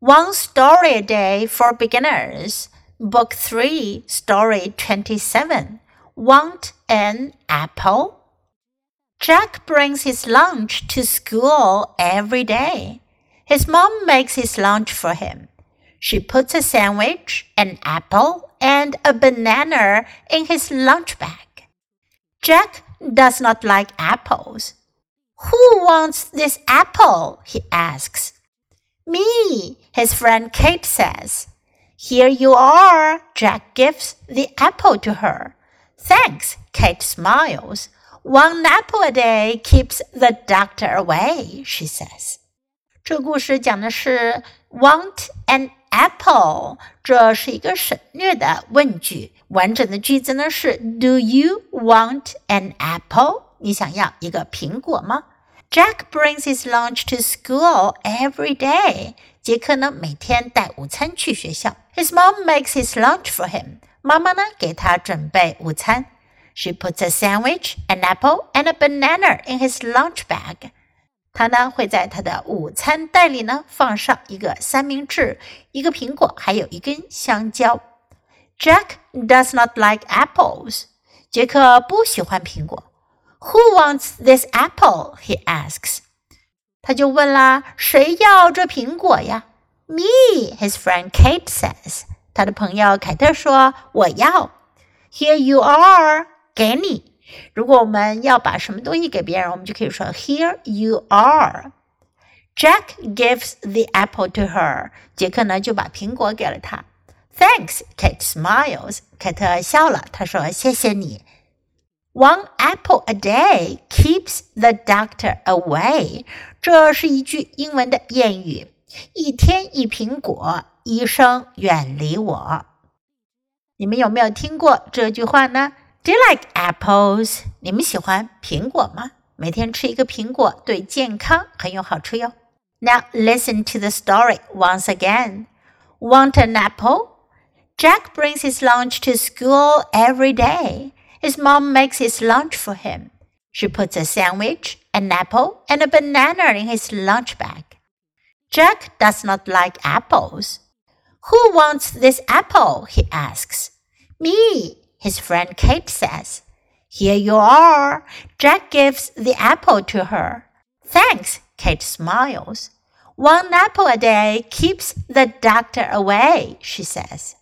One Story a Day for Beginners, Book 3, Story 27. Want an apple? Jack brings his lunch to school every day. His mom makes his lunch for him. She puts a sandwich, an apple, and a banana in his lunch bag. Jack does not like apples. Who wants this apple? he asks. Me, his friend Kate says. Here you are, Jack gives the apple to her. Thanks, Kate smiles. One apple a day keeps the doctor away, she says. 这故事讲的是 want an apple，这是一个省略的问句。完整的句子呢是 Do you want an apple？你想要一个苹果吗 ？Jack brings his lunch to school every day. 杰克呢每天带午餐去学校。His mom makes his lunch for him. 妈妈呢给他准备午餐。She puts a sandwich, an apple, and a banana in his lunch bag. 她呢会在他的午餐袋里呢放上一个三明治、一个苹果，还有一根香蕉。Jack does not like apples. 杰克不喜欢苹果。 who wants this apple? he asks. 他就问啦，谁要这苹果呀？Me, his friend Kate says. 他的朋友凯特说：“我要。” Here you are，给你。如果我们要把什么东西给别人，我们就可以说 Here you are。Jack gives the apple to her。杰克呢就把苹果给了他。Thanks, Kate smiles。凯特笑了，他说：“谢谢你。” One apple a day keeps the doctor away。这是一句英文的谚语。一天一苹果，医生远离我。你们有没有听过这句话呢？Do you like apples？你们喜欢苹果吗？每天吃一个苹果对健康很有好处哟。Now listen to the story once again. Want an apple? Jack brings his lunch to school every day. His mom makes his lunch for him. She puts a sandwich, an apple, and a banana in his lunch bag. Jack does not like apples. Who wants this apple? he asks. Me, his friend Kate says. Here you are. Jack gives the apple to her. Thanks, Kate smiles. One apple a day keeps the doctor away, she says.